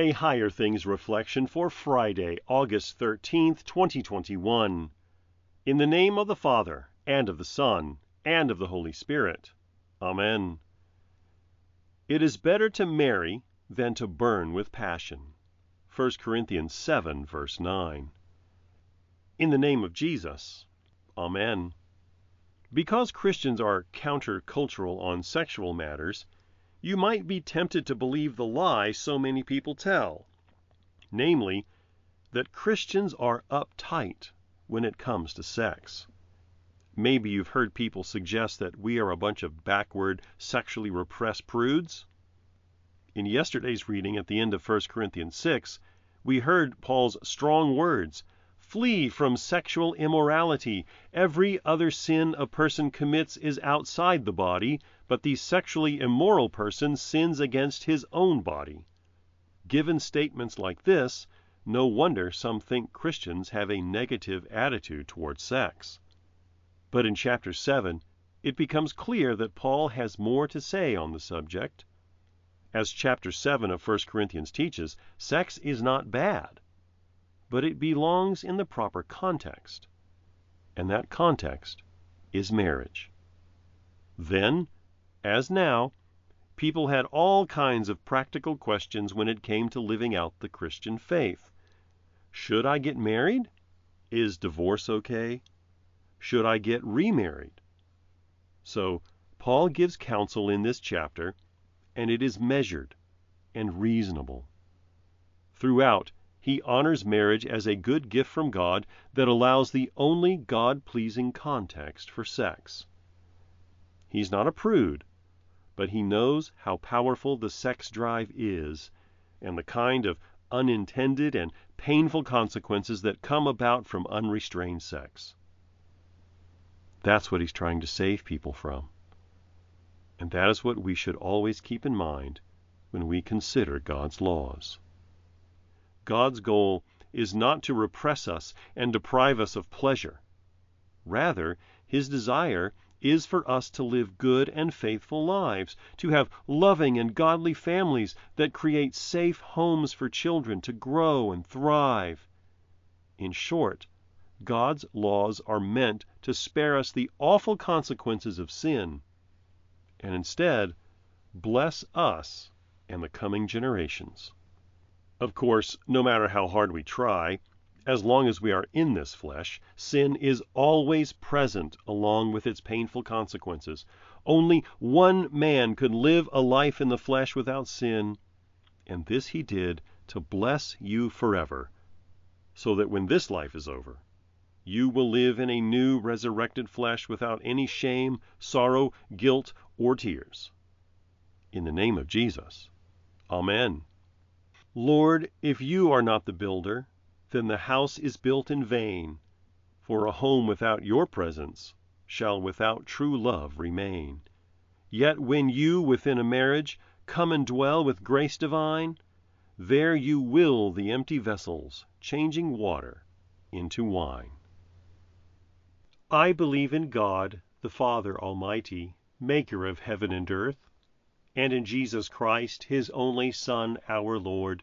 A Higher Things Reflection for Friday, August 13th, 2021. In the name of the Father, and of the Son, and of the Holy Spirit. Amen. It is better to marry than to burn with passion. 1 Corinthians 7, verse 9. In the name of Jesus. Amen. Because Christians are countercultural on sexual matters, you might be tempted to believe the lie so many people tell, namely, that Christians are uptight when it comes to sex. Maybe you've heard people suggest that we are a bunch of backward, sexually repressed prudes. In yesterday's reading at the end of 1 Corinthians 6, we heard Paul's strong words Flee from sexual immorality. Every other sin a person commits is outside the body, but the sexually immoral person sins against his own body. Given statements like this, no wonder some think Christians have a negative attitude toward sex. But in chapter 7, it becomes clear that Paul has more to say on the subject. As chapter 7 of 1 Corinthians teaches, sex is not bad, but it belongs in the proper context. And that context is marriage. Then, as now, people had all kinds of practical questions when it came to living out the Christian faith. Should I get married? Is divorce okay? Should I get remarried? So, Paul gives counsel in this chapter, and it is measured and reasonable. Throughout, he honors marriage as a good gift from God that allows the only God pleasing context for sex. He's not a prude, but he knows how powerful the sex drive is and the kind of unintended and painful consequences that come about from unrestrained sex. That's what he's trying to save people from. And that is what we should always keep in mind when we consider God's laws. God's goal is not to repress us and deprive us of pleasure. Rather, his desire is for us to live good and faithful lives, to have loving and godly families that create safe homes for children to grow and thrive. In short, God's laws are meant to spare us the awful consequences of sin and instead bless us and the coming generations. Of course, no matter how hard we try, as long as we are in this flesh, sin is always present along with its painful consequences. Only one man could live a life in the flesh without sin, and this he did to bless you forever, so that when this life is over, you will live in a new resurrected flesh without any shame, sorrow, guilt, or tears. In the name of Jesus. Amen. Lord, if you are not the builder, then the house is built in vain, for a home without your presence shall without true love remain. Yet when you within a marriage come and dwell with grace divine, there you will the empty vessels, changing water into wine. I believe in God, the Father Almighty, maker of heaven and earth, and in Jesus Christ, his only Son, our Lord,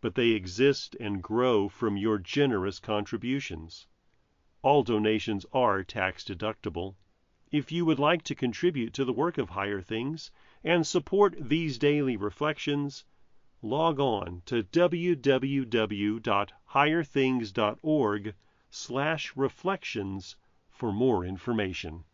but they exist and grow from your generous contributions. All donations are tax deductible. If you would like to contribute to the work of Higher Things and support these daily reflections, log on to www.higherthings.org/reflections for more information.